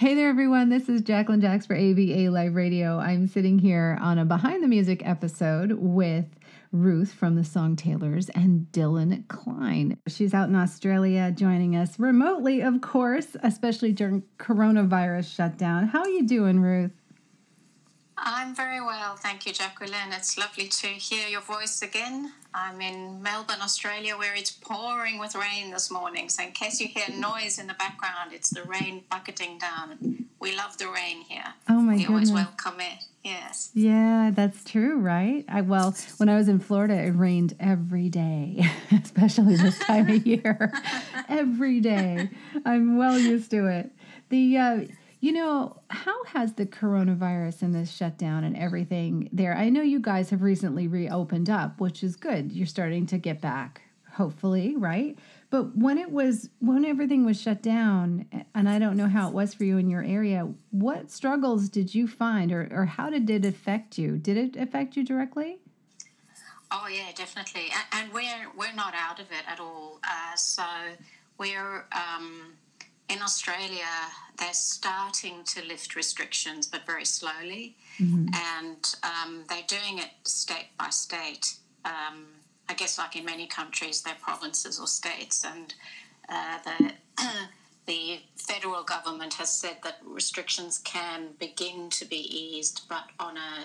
Hey there, everyone. This is Jacqueline Jacks for AVA Live Radio. I'm sitting here on a behind the music episode with Ruth from the Songtailors and Dylan Klein. She's out in Australia joining us remotely, of course, especially during coronavirus shutdown. How are you doing, Ruth? I'm very well, thank you, Jacqueline. It's lovely to hear your voice again. I'm in Melbourne, Australia, where it's pouring with rain this morning. So, in case you hear noise in the background, it's the rain bucketing down. We love the rain here. Oh my we goodness! We always welcome it. Yes. Yeah, that's true, right? I well, when I was in Florida, it rained every day, especially this time of year. every day. I'm well used to it. The uh, you know, how has the coronavirus and this shutdown and everything there? I know you guys have recently reopened up, which is good. You're starting to get back, hopefully, right? But when it was when everything was shut down, and I don't know how it was for you in your area, what struggles did you find or, or how did it affect you? Did it affect you directly? Oh yeah, definitely. And we're we're not out of it at all. Uh, so we're um, in Australia, they're starting to lift restrictions, but very slowly. Mm-hmm. And um, they're doing it state by state. Um, I guess, like in many countries, they're provinces or states. And uh, the, the federal government has said that restrictions can begin to be eased, but on a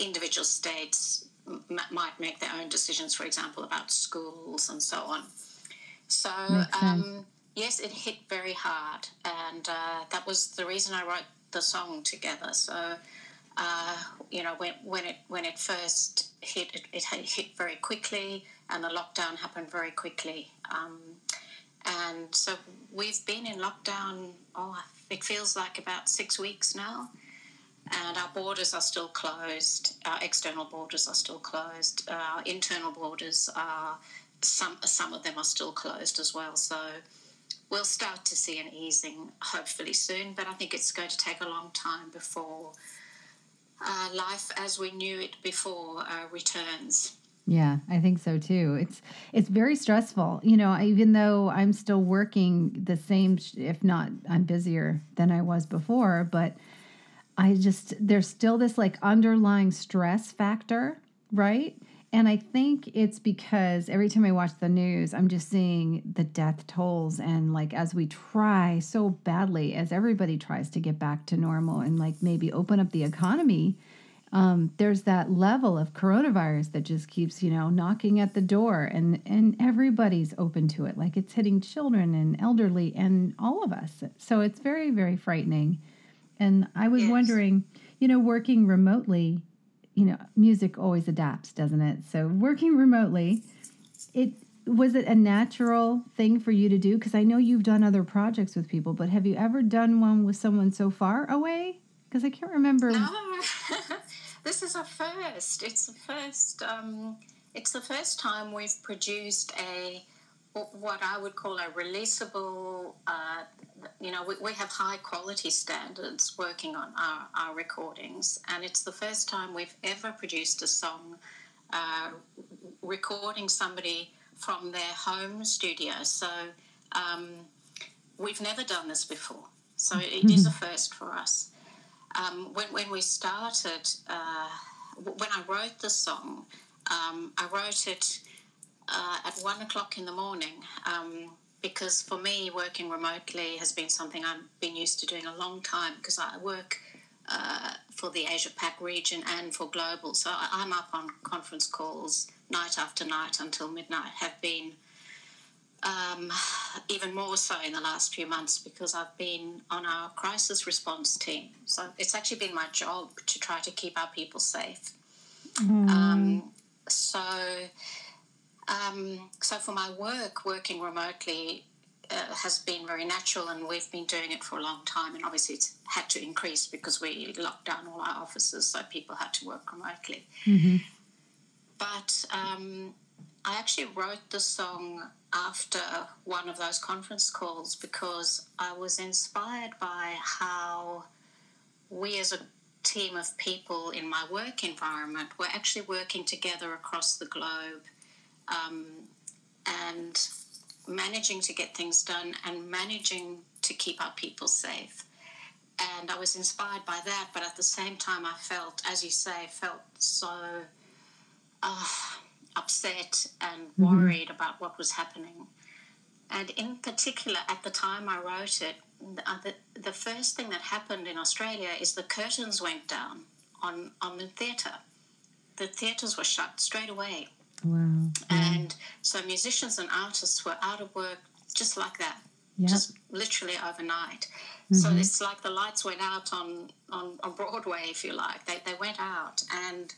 individual states m- might make their own decisions, for example, about schools and so on. So, um, yes, it hit very hard, and uh, that was the reason I wrote the song together. So, uh, you know, when, when it when it first hit, it, it hit very quickly, and the lockdown happened very quickly. Um, and so we've been in lockdown. Oh, it feels like about six weeks now, and our borders are still closed. Our external borders are still closed. Our internal borders are some some of them are still closed as well. So we'll start to see an easing hopefully soon, but I think it's going to take a long time before uh, life as we knew it before uh, returns. Yeah, I think so too. It's it's very stressful. You know, even though I'm still working the same, if not, I'm busier than I was before, but I just there's still this like underlying stress factor, right? And I think it's because every time I watch the news, I'm just seeing the death tolls. And like, as we try so badly, as everybody tries to get back to normal and like maybe open up the economy, um, there's that level of coronavirus that just keeps, you know, knocking at the door and, and everybody's open to it. Like it's hitting children and elderly and all of us. So it's very, very frightening. And I was yes. wondering, you know, working remotely, you know, music always adapts, doesn't it? So working remotely, it was it a natural thing for you to do? Because I know you've done other projects with people, but have you ever done one with someone so far away? Because I can't remember. No, this is a first. It's the first. Um, it's the first time we've produced a what I would call a releasable uh, you know, we, we have high quality standards working on our, our recordings, and it's the first time we've ever produced a song uh, recording somebody from their home studio. So um, we've never done this before. So it is a first for us. Um, when, when we started, uh, when I wrote the song, um, I wrote it uh, at one o'clock in the morning. Um, because for me, working remotely has been something I've been used to doing a long time because I work uh, for the Asia Pac region and for global. So I'm up on conference calls night after night until midnight, have been um, even more so in the last few months because I've been on our crisis response team. So it's actually been my job to try to keep our people safe. Mm. Um, so um, so for my work, working remotely uh, has been very natural, and we've been doing it for a long time. And obviously, it's had to increase because we locked down all our offices, so people had to work remotely. Mm-hmm. But um, I actually wrote the song after one of those conference calls because I was inspired by how we as a team of people in my work environment were actually working together across the globe um, and managing to get things done and managing to keep our people safe. and I was inspired by that. But at the same time, I felt, as you say, felt so uh, upset and worried mm-hmm. about what was happening. And in particular, at the time I wrote it, the, the first thing that happened in Australia is the curtains went down on, on the theatre. The theatres were shut straight away. Wow. And so musicians and artists were out of work just like that, yep. just literally overnight. Mm-hmm. So it's like the lights went out on, on, on Broadway, if you like. They, they went out. And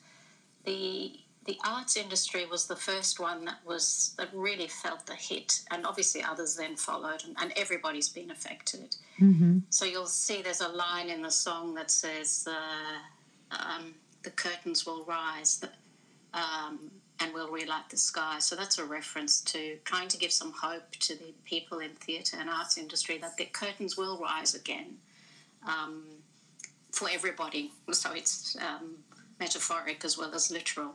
the the arts industry was the first one that was that really felt the hit, and obviously others then followed, and, and everybody's been affected. Mm-hmm. So you'll see there's a line in the song that says, uh, um, "The curtains will rise." Um, and we'll relight the sky. So that's a reference to trying to give some hope to the people in theatre and arts industry that the curtains will rise again um, for everybody. So it's um, metaphoric as well as literal.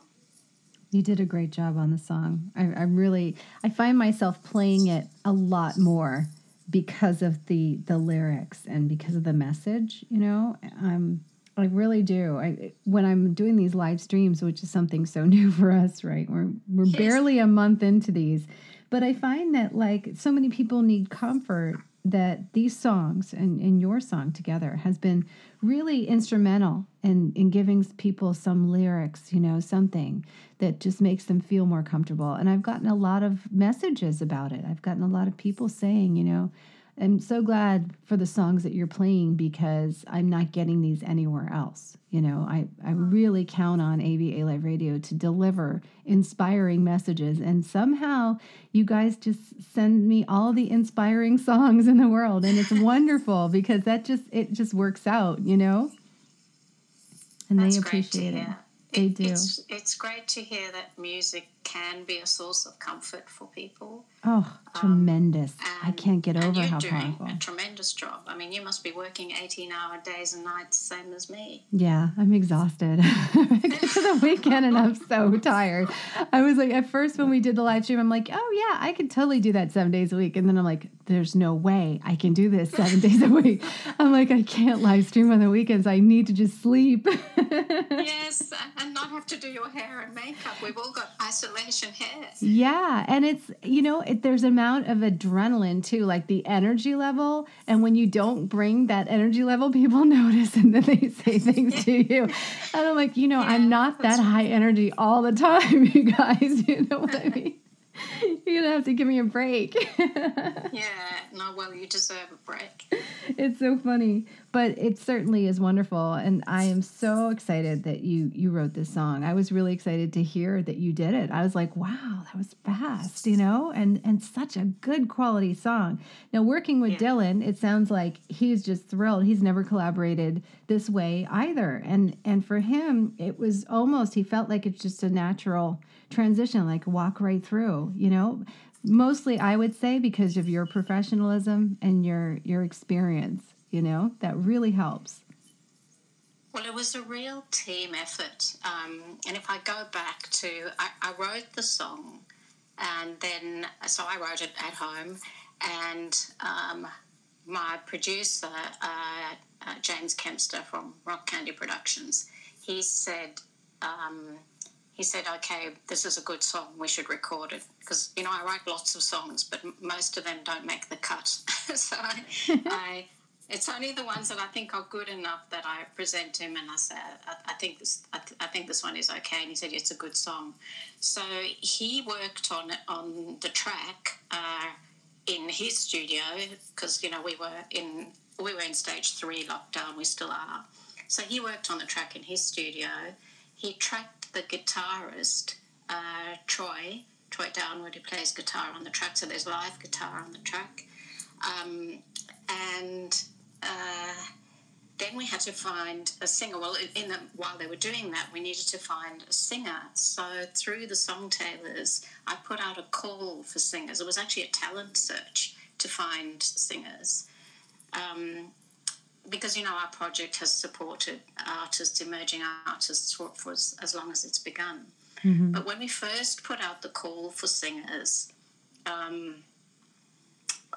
You did a great job on the song. I, I really, I find myself playing it a lot more because of the the lyrics and because of the message. You know, um, I really do. I when I'm doing these live streams, which is something so new for us, right? We're we're yes. barely a month into these, but I find that like so many people need comfort that these songs and, and your song together has been really instrumental in, in giving people some lyrics, you know, something that just makes them feel more comfortable. And I've gotten a lot of messages about it. I've gotten a lot of people saying, you know, I'm so glad for the songs that you're playing because I'm not getting these anywhere else. You know, I, I mm-hmm. really count on AVA Live Radio to deliver inspiring messages. And somehow you guys just send me all the inspiring songs in the world. And it's wonderful because that just, it just works out, you know? And That's they appreciate it. They it, do. It's, it's great to hear that music can be a source of comfort for people. Oh, tremendous. Um, I can't get over how powerful. You're doing a tremendous job. I mean, you must be working 18 hour days and nights, same as me. Yeah, I'm exhausted. I get to the weekend and I'm so tired. I was like, at first when we did the live stream, I'm like, oh, yeah, I could totally do that seven days a week. And then I'm like, there's no way I can do this seven days a week. I'm like, I can't live stream on the weekends. I need to just sleep. yes, and not have to do your hair and makeup. We've all got Yeah, and it's you know it, there's amount of adrenaline too, like the energy level, and when you don't bring that energy level, people notice and then they say things to you. And I'm like, you know, yeah, I'm not that high energy all the time, you guys. You know what I mean? You're gonna have to give me a break. yeah, no, well, you deserve a break. It's so funny, but it certainly is wonderful, and I am so excited that you you wrote this song. I was really excited to hear that you did it. I was like, wow, that was fast, you know, and and such a good quality song. Now, working with yeah. Dylan, it sounds like he's just thrilled. He's never collaborated this way either, and and for him, it was almost he felt like it's just a natural transition, like walk right through, you know? Mostly I would say because of your professionalism and your your experience, you know, that really helps. Well, it was a real team effort. Um, and if I go back to, I, I wrote the song and then, so I wrote it at home and um, my producer, uh, uh, James Kempster from Rock Candy Productions, he said, um, he said, "Okay, this is a good song. We should record it." Because you know, I write lots of songs, but most of them don't make the cut. so I, I, it's only the ones that I think are good enough that I present him, and I say, "I, I think this, I, th- I, think this one is okay." And he said, "It's a good song." So he worked on on the track uh, in his studio because you know we were in we were in stage three lockdown. We still are. So he worked on the track in his studio. He tracked the guitarist, uh, Troy, Troy Downward, who plays guitar on the track. So there's live guitar on the track. Um, and uh, then we had to find a singer. Well, in the, while they were doing that, we needed to find a singer. So through the song tailors, I put out a call for singers. It was actually a talent search to find singers. Um, because you know our project has supported artists, emerging artists for, for as, as, long as it's begun. Mm-hmm. But when we first put out the call for singers, um,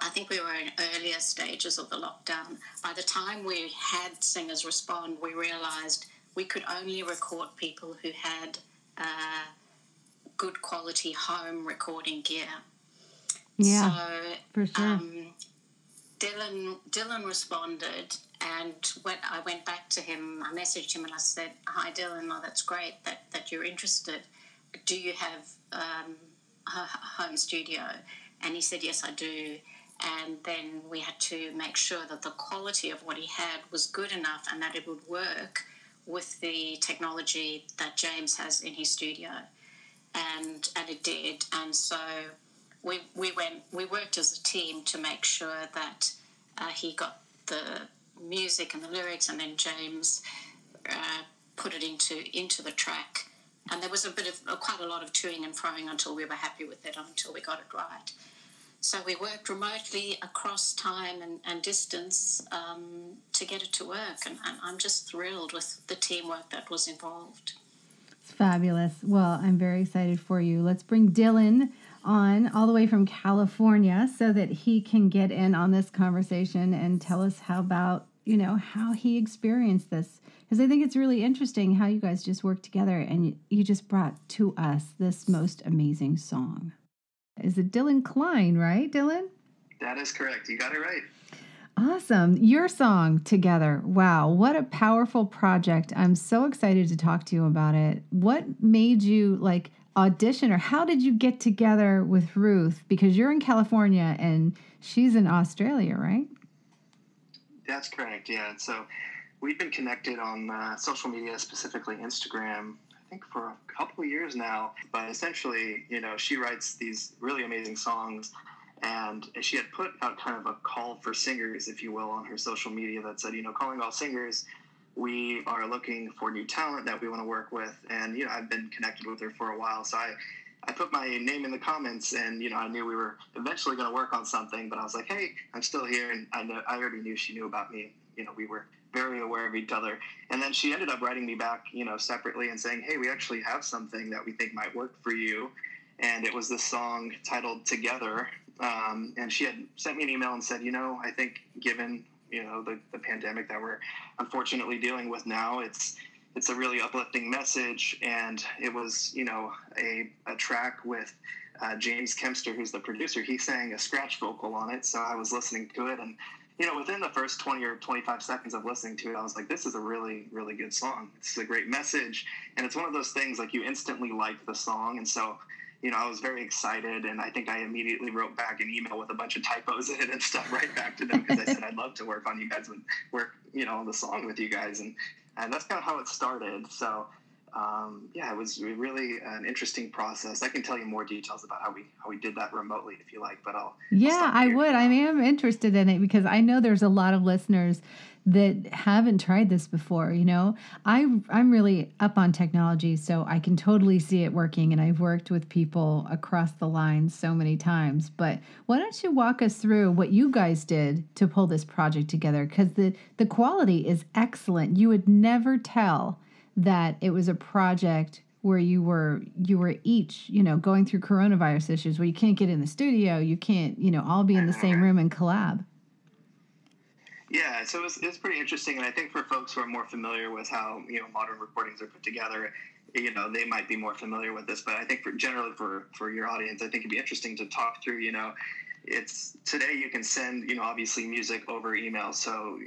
I think we were in earlier stages of the lockdown. By the time we had singers respond, we realized we could only record people who had uh, good quality home recording gear. Yeah, so, for sure. Um, Dylan Dylan responded, and when I went back to him, I messaged him and I said, "Hi, Dylan. Oh, that's great that that you're interested. Do you have um, a home studio?" And he said, "Yes, I do." And then we had to make sure that the quality of what he had was good enough and that it would work with the technology that James has in his studio. And and it did. And so we, we went we worked as a team to make sure that uh, he got the music and the lyrics, and then James uh, put it into into the track. And there was a bit of uh, quite a lot of toing and froing until we were happy with it, until we got it right. So we worked remotely across time and, and distance um, to get it to work, and, and I'm just thrilled with the teamwork that was involved. It's fabulous. Well, I'm very excited for you. Let's bring Dylan on all the way from California so that he can get in on this conversation and tell us how about, you know, how he experienced this. Because I think it's really interesting how you guys just worked together and you just brought to us this most amazing song. Is it Dylan Klein, right, Dylan? That is correct. You got it right. Awesome. Your song together. Wow, what a powerful project. I'm so excited to talk to you about it. What made you like audition or how did you get together with Ruth? Because you're in California and she's in Australia, right? That's correct. Yeah. So we've been connected on uh, social media, specifically Instagram, think for a couple of years now. But essentially, you know, she writes these really amazing songs. And she had put out kind of a call for singers, if you will, on her social media that said, you know, calling all singers we are looking for new talent that we want to work with. And, you know, I've been connected with her for a while. So I, I put my name in the comments and, you know, I knew we were eventually going to work on something, but I was like, hey, I'm still here. And I, know, I already knew she knew about me. You know, we were very aware of each other. And then she ended up writing me back, you know, separately and saying, hey, we actually have something that we think might work for you. And it was this song titled Together. Um, and she had sent me an email and said, you know, I think given you know the, the pandemic that we're unfortunately dealing with now. It's it's a really uplifting message, and it was you know a, a track with uh, James Kempster, who's the producer. He sang a scratch vocal on it, so I was listening to it, and you know within the first twenty or twenty five seconds of listening to it, I was like, this is a really really good song. It's a great message, and it's one of those things like you instantly like the song, and so you know, I was very excited, and I think I immediately wrote back an email with a bunch of typos in it and stuff right back to them because I said I'd love to work on you guys and work, you know, on the song with you guys, and and that's kind of how it started. So. Um, yeah, it was really an interesting process. I can tell you more details about how we how we did that remotely if you like, but I'll yeah, I'll I would. I am interested in it because I know there's a lot of listeners that haven't tried this before you know i i'm really up on technology so i can totally see it working and i've worked with people across the line so many times but why don't you walk us through what you guys did to pull this project together because the the quality is excellent you would never tell that it was a project where you were you were each you know going through coronavirus issues where you can't get in the studio you can't you know all be in the same room and collab yeah, so it's, it's pretty interesting, and I think for folks who are more familiar with how you know modern recordings are put together, you know they might be more familiar with this. But I think for generally for for your audience, I think it'd be interesting to talk through. You know, it's today you can send you know obviously music over email. So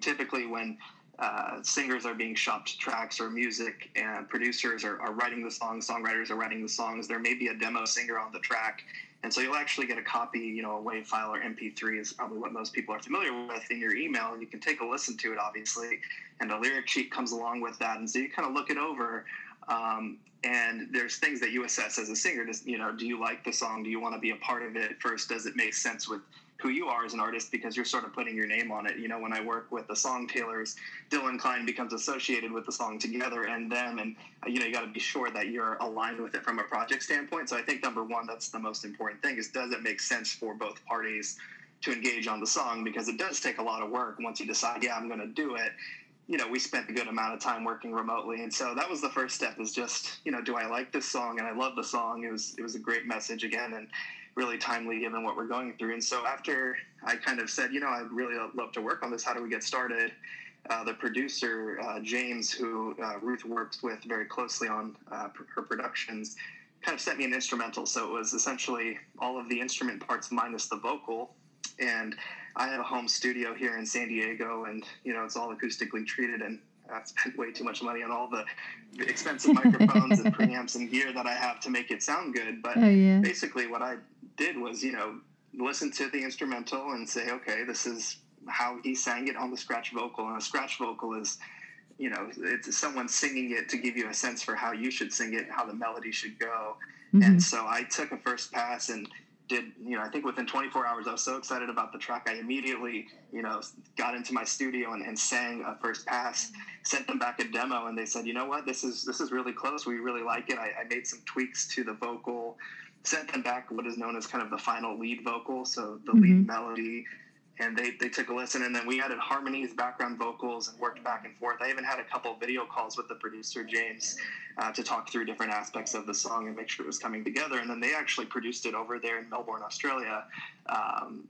typically when uh, singers are being shopped tracks or music and producers are, are writing the songs, songwriters are writing the songs. There may be a demo singer on the track and so you'll actually get a copy, you know, a WAV file or MP3 is probably what most people are familiar with in your email. And you can take a listen to it, obviously. And a lyric sheet comes along with that. And so you kind of look it over. Um, and there's things that you assess as a singer. Just, you know, do you like the song? Do you want to be a part of it first? Does it make sense with who you are as an artist because you're sort of putting your name on it. You know, when I work with the song tailors, Dylan Klein becomes associated with the song together and them, and uh, you know, you got to be sure that you're aligned with it from a project standpoint. So I think number one, that's the most important thing: is does it make sense for both parties to engage on the song? Because it does take a lot of work once you decide, yeah, I'm going to do it. You know, we spent a good amount of time working remotely, and so that was the first step. Is just, you know, do I like this song? And I love the song. It was it was a great message again, and really timely given what we're going through. And so after I kind of said, you know, I'd really love to work on this. How do we get started? Uh, the producer uh, James, who uh, Ruth works with very closely on uh, her productions, kind of sent me an instrumental. So it was essentially all of the instrument parts minus the vocal. And I have a home studio here in San Diego, and you know it's all acoustically treated. And I spent way too much money on all the expensive microphones and preamps and gear that I have to make it sound good. But oh, yeah. basically, what I did was, you know, listen to the instrumental and say, okay, this is how he sang it on the scratch vocal. And a scratch vocal is, you know, it's someone singing it to give you a sense for how you should sing it, how the melody should go. Mm-hmm. And so I took a first pass and did you know i think within 24 hours i was so excited about the track i immediately you know got into my studio and, and sang a first pass sent them back a demo and they said you know what this is this is really close we really like it i, I made some tweaks to the vocal sent them back what is known as kind of the final lead vocal so the mm-hmm. lead melody. And they, they took a listen and then we added harmonies background vocals and worked back and forth. I even had a couple video calls with the producer james uh, to talk through different aspects of the song and make sure it was coming together. And then they actually produced it over there in melbourne australia um,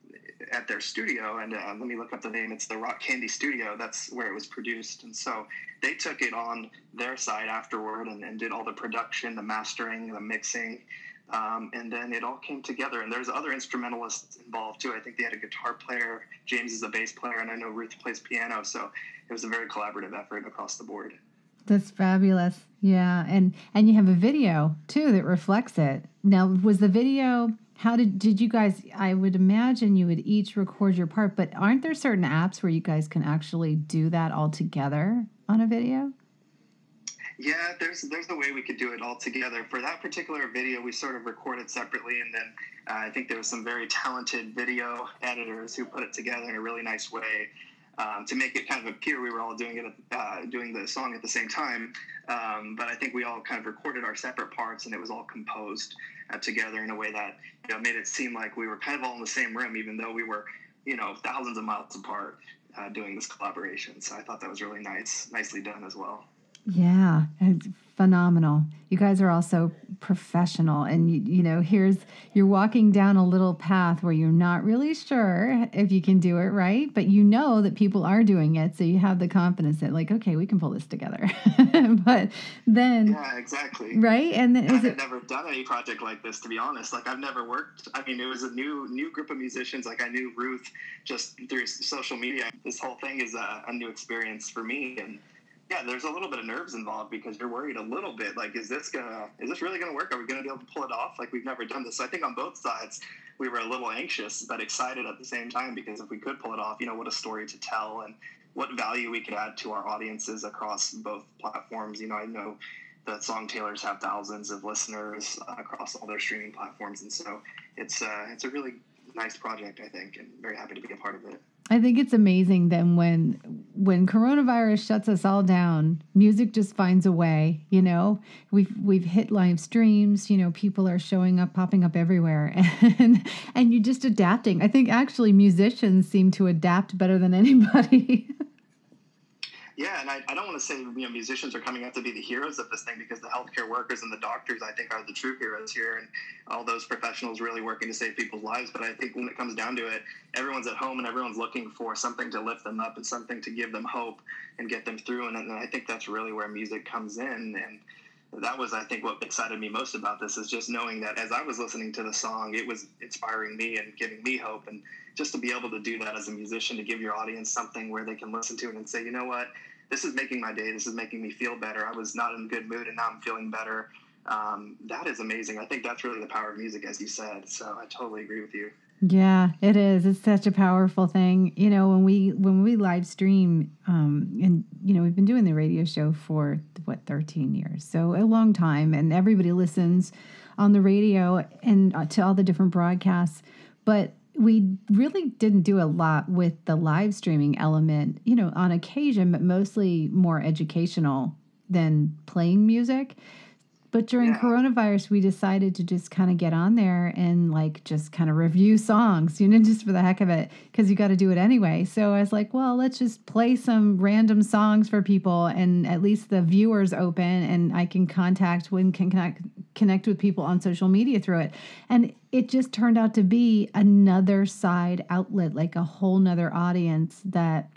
at their studio. And uh, let me look up the name. It's the rock candy studio. That's where it was produced. And so they took it on their side afterward and, and did all the production the mastering the mixing um, and then it all came together. And there's other instrumentalists involved too. I think they had a guitar player. James is a bass player, and I know Ruth plays piano. So it was a very collaborative effort across the board. That's fabulous. Yeah, and and you have a video too that reflects it. Now, was the video? How did did you guys? I would imagine you would each record your part, but aren't there certain apps where you guys can actually do that all together on a video? Yeah, there's there's a way we could do it all together. For that particular video, we sort of recorded separately, and then uh, I think there was some very talented video editors who put it together in a really nice way um, to make it kind of appear we were all doing it, uh, doing the song at the same time. Um, but I think we all kind of recorded our separate parts, and it was all composed uh, together in a way that you know made it seem like we were kind of all in the same room, even though we were you know thousands of miles apart uh, doing this collaboration. So I thought that was really nice, nicely done as well. Yeah, it's phenomenal. You guys are also professional, and you, you know, here's you're walking down a little path where you're not really sure if you can do it right, but you know that people are doing it, so you have the confidence that, like, okay, we can pull this together. but then, yeah, exactly, right. And then, I've it, never done any project like this, to be honest. Like, I've never worked. I mean, it was a new new group of musicians. Like, I knew Ruth just through social media. This whole thing is a, a new experience for me, and yeah, there's a little bit of nerves involved because you're worried a little bit. Like, is this gonna, is this really gonna work? Are we gonna be able to pull it off? Like, we've never done this. So I think on both sides, we were a little anxious but excited at the same time because if we could pull it off, you know, what a story to tell and what value we could add to our audiences across both platforms. You know, I know the Songtailors have thousands of listeners across all their streaming platforms, and so it's uh, it's a really nice project, I think, and very happy to be a part of it. I think it's amazing then when when coronavirus shuts us all down, music just finds a way, you know. We've we've hit live streams, you know, people are showing up, popping up everywhere and and you're just adapting. I think actually musicians seem to adapt better than anybody. Yeah, and I, I don't want to say you know musicians are coming out to be the heroes of this thing because the healthcare workers and the doctors I think are the true heroes here, and all those professionals really working to save people's lives. But I think when it comes down to it, everyone's at home and everyone's looking for something to lift them up and something to give them hope and get them through. And, and I think that's really where music comes in and that was i think what excited me most about this is just knowing that as i was listening to the song it was inspiring me and giving me hope and just to be able to do that as a musician to give your audience something where they can listen to it and say you know what this is making my day. This is making me feel better. I was not in a good mood and now I'm feeling better. Um, that is amazing. I think that's really the power of music, as you said. So I totally agree with you. Yeah, it is. It's such a powerful thing. You know, when we when we live stream, um, and you know, we've been doing the radio show for what thirteen years, so a long time, and everybody listens on the radio and uh, to all the different broadcasts. But we really didn't do a lot with the live streaming element, you know, on occasion, but mostly more educational than playing music. But during yeah. coronavirus, we decided to just kind of get on there and like just kind of review songs, you know, just for the heck of it, because you got to do it anyway. So I was like, well, let's just play some random songs for people, and at least the viewers open, and I can contact when can, connect connect with people on social media through it. And it just turned out to be another side outlet, like a whole nother audience that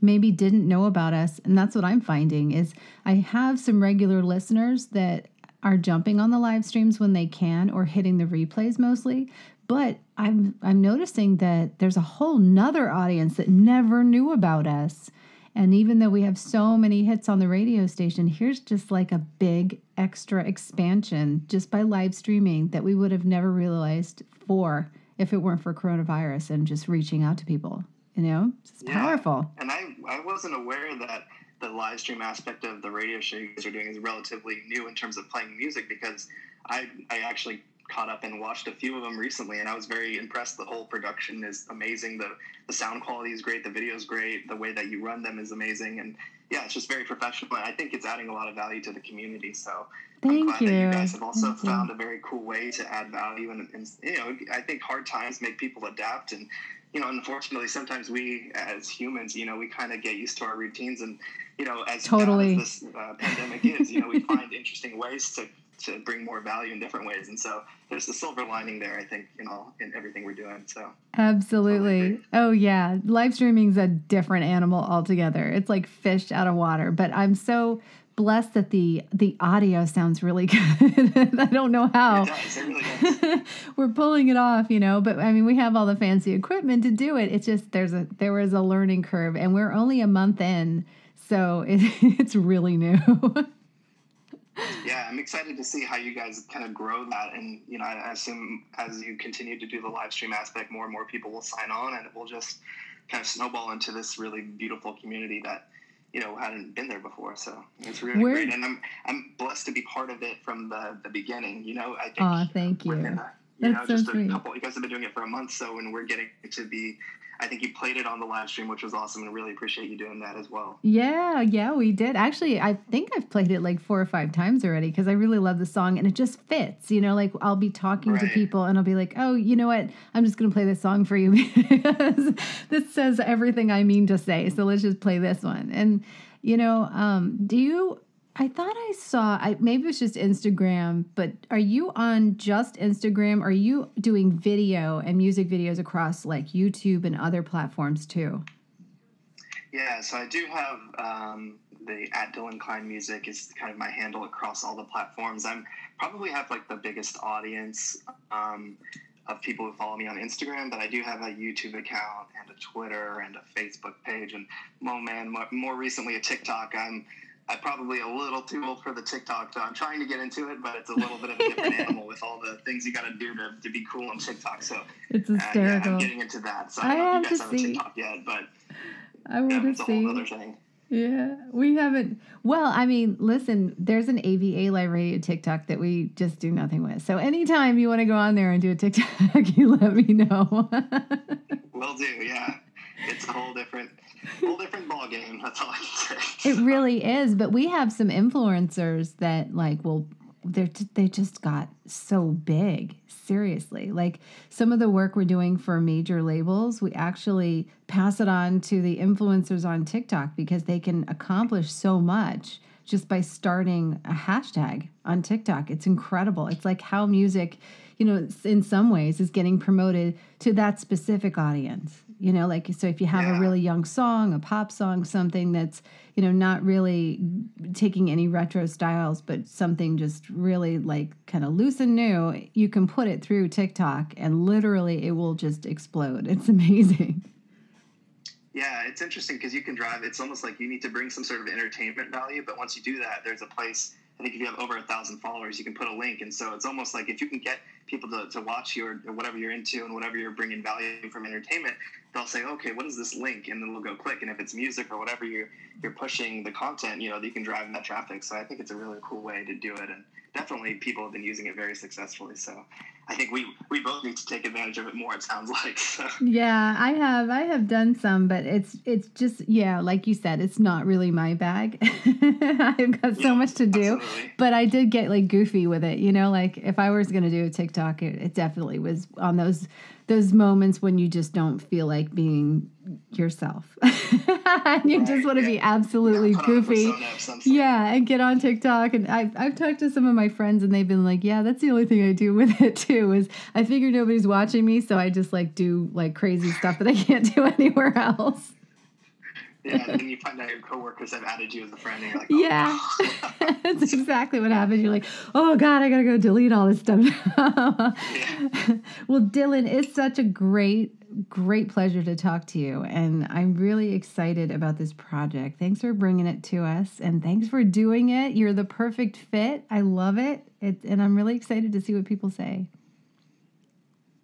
maybe didn't know about us. And that's what I'm finding is I have some regular listeners that are jumping on the live streams when they can or hitting the replays mostly. But I'm I'm noticing that there's a whole nother audience that never knew about us. And even though we have so many hits on the radio station, here's just like a big extra expansion just by live streaming that we would have never realized for if it weren't for coronavirus and just reaching out to people. You know, it's yeah. powerful. And I, I wasn't aware that the live stream aspect of the radio show you guys are doing is relatively new in terms of playing music because I, I actually caught up and watched a few of them recently and I was very impressed. The whole production is amazing. The, the sound quality is great. The video is great. The way that you run them is amazing. And yeah, it's just very professional. And I think it's adding a lot of value to the community. So Thank I'm glad you. that you guys have also Thank found you. a very cool way to add value. And, and, you know, I think hard times make people adapt and you know, unfortunately, sometimes we as humans, you know, we kind of get used to our routines, and you know, as totally as this uh, pandemic is, you know, we find interesting ways to to bring more value in different ways, and so there's the silver lining there, I think, in all in everything we're doing. So absolutely, oh yeah, live streaming's a different animal altogether. It's like fish out of water, but I'm so blessed that the the audio sounds really good. I don't know how. It does. It really. We're pulling it off, you know, but I mean we have all the fancy equipment to do it. It's just there's a there was a learning curve and we're only a month in, so it, it's really new. yeah, I'm excited to see how you guys kind of grow that, and you know, I assume as you continue to do the live stream aspect, more and more people will sign on, and it will just kind of snowball into this really beautiful community that you know hadn't been there before. So it's really Where- great, and I'm I'm blessed to be part of it from the the beginning. You know, I think. Aw, thank you. within a- you That's know, so just a couple. You guys have been doing it for a month, so when we're getting to be, I think you played it on the live stream, which was awesome, and really appreciate you doing that as well. Yeah, yeah, we did. Actually, I think I've played it like four or five times already because I really love the song and it just fits. You know, like I'll be talking to people and I'll be like, oh, you know what? I'm just going to play this song for you because this says everything I mean to say. So let's just play this one. And, you know, um, do you. I thought I saw, I, maybe it was just Instagram, but are you on just Instagram? Are you doing video and music videos across like YouTube and other platforms too? Yeah, so I do have um, the at Dylan Klein Music is kind of my handle across all the platforms. I'm probably have like the biggest audience um, of people who follow me on Instagram, but I do have a YouTube account and a Twitter and a Facebook page, and oh man, more, more recently a TikTok. I'm I'm probably a little too old for the TikTok. So I'm trying to get into it, but it's a little bit of a different animal with all the things you got to do to to be cool on TikTok. So It's uh, yeah. I'm getting into that. So I I don't know have if you guys to have a see. TikTok yet, but I want yeah, to it's a whole other thing. Yeah, we haven't. Well, I mean, listen, there's an AVA Live Radio TikTok that we just do nothing with. So anytime you want to go on there and do a TikTok, you let me know. Will do, yeah. It's a whole different, whole different ball game. That's all I can say. it really is. But we have some influencers that like will they're they just got so big. Seriously, like some of the work we're doing for major labels, we actually pass it on to the influencers on TikTok because they can accomplish so much just by starting a hashtag on TikTok. It's incredible. It's like how music, you know, in some ways is getting promoted to that specific audience. You know, like so if you have a really young song, a pop song, something that's, you know, not really taking any retro styles, but something just really like kind of loose and new, you can put it through TikTok and literally it will just explode. It's amazing. Yeah, it's interesting because you can drive. It's almost like you need to bring some sort of entertainment value, but once you do that, there's a place. I think if you have over a thousand followers, you can put a link, and so it's almost like if you can get people to, to watch you or, or whatever you're into and whatever you're bringing value from entertainment, they'll say, okay, what is this link? And then they'll go click. And if it's music or whatever you're you're pushing the content, you know, you can drive that traffic. So I think it's a really cool way to do it, and definitely people have been using it very successfully. So I think we we both need to take advantage of it more. It sounds like so. Yeah, I have I have done some, but it's it's just yeah, like you said, it's not really my bag. I've got so Yeah, much to do. absolutely. But I did get like goofy with it, you know, like if I was gonna do a TikTok, it, it definitely was on those those moments when you just don't feel like being yourself. and you right, just want to yeah. be absolutely yeah, goofy. Yeah, and get on TikTok. And I've, I've talked to some of my friends and they've been like, yeah, that's the only thing I do with it too, is I figure nobody's watching me. So I just like do like crazy stuff that I can't do anywhere else. Yeah, and then you find out your coworkers have added you as a friend, and you're like, oh. yeah, that's exactly what happens. You're like, oh god, I gotta go delete all this stuff. yeah. Well, Dylan, it's such a great, great pleasure to talk to you, and I'm really excited about this project. Thanks for bringing it to us, and thanks for doing it. You're the perfect fit. I love it, it and I'm really excited to see what people say.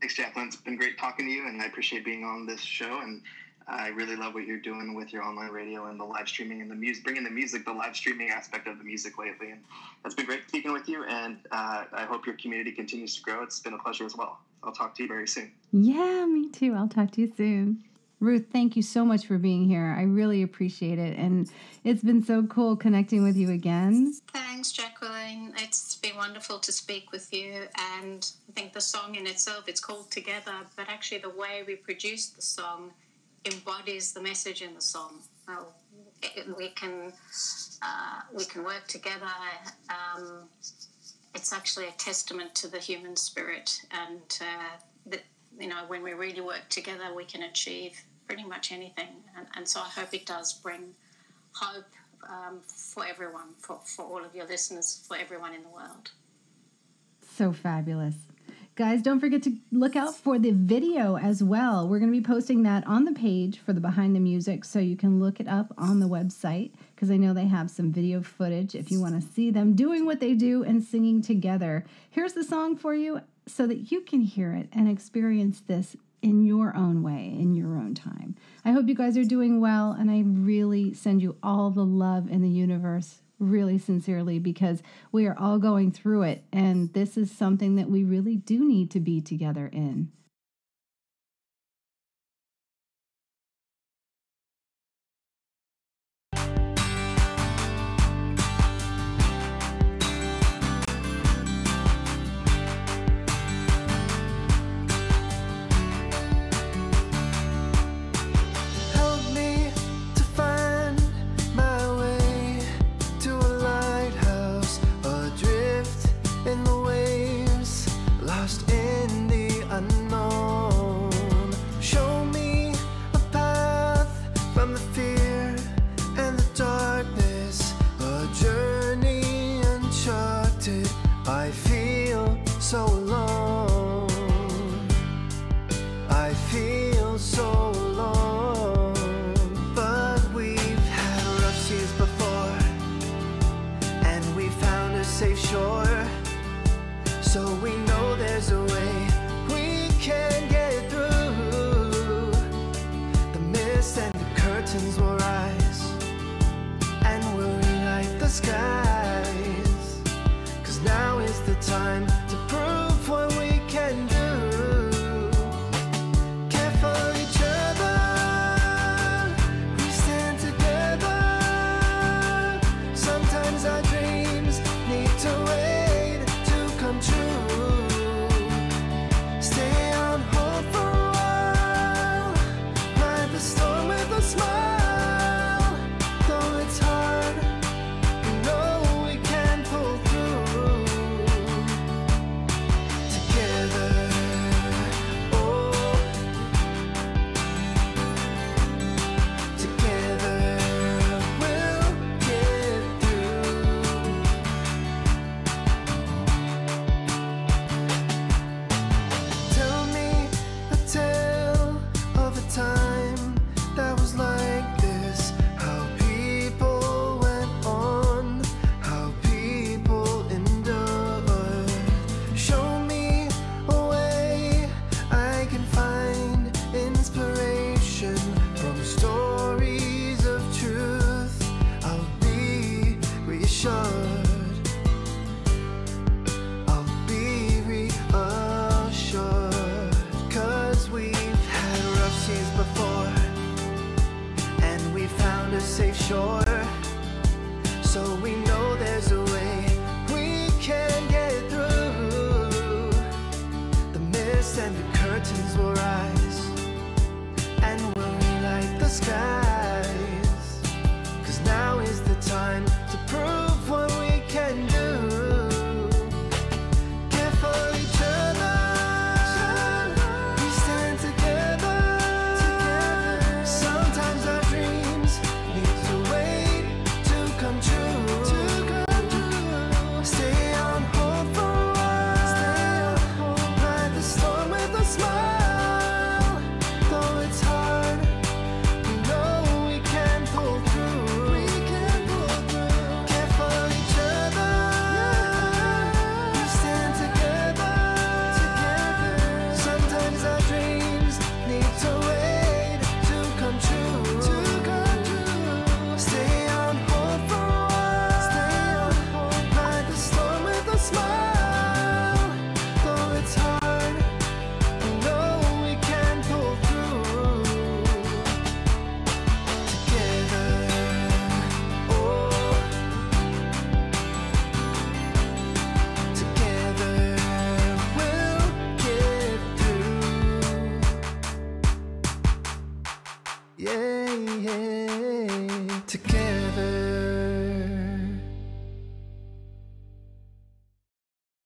Thanks, Jacqueline. It's been great talking to you, and I appreciate being on this show and I really love what you're doing with your online radio and the live streaming and the music, bringing the music, the live streaming aspect of the music lately. And it's been great speaking with you. And uh, I hope your community continues to grow. It's been a pleasure as well. I'll talk to you very soon. Yeah, me too. I'll talk to you soon. Ruth, thank you so much for being here. I really appreciate it. And it's been so cool connecting with you again. Thanks, Jacqueline. It's been wonderful to speak with you. And I think the song in itself, it's called Together, but actually the way we produced the song embodies the message in the song. It, we can uh, we can work together. Um, it's actually a testament to the human spirit, and uh, that you know when we really work together, we can achieve pretty much anything. And, and so I hope it does bring hope um, for everyone, for, for all of your listeners, for everyone in the world. So fabulous. Guys, don't forget to look out for the video as well. We're going to be posting that on the page for the Behind the Music so you can look it up on the website because I know they have some video footage if you want to see them doing what they do and singing together. Here's the song for you so that you can hear it and experience this in your own way, in your own time. I hope you guys are doing well, and I really send you all the love in the universe really sincerely because we are all going through it. And this is something that we really do need to be together in. And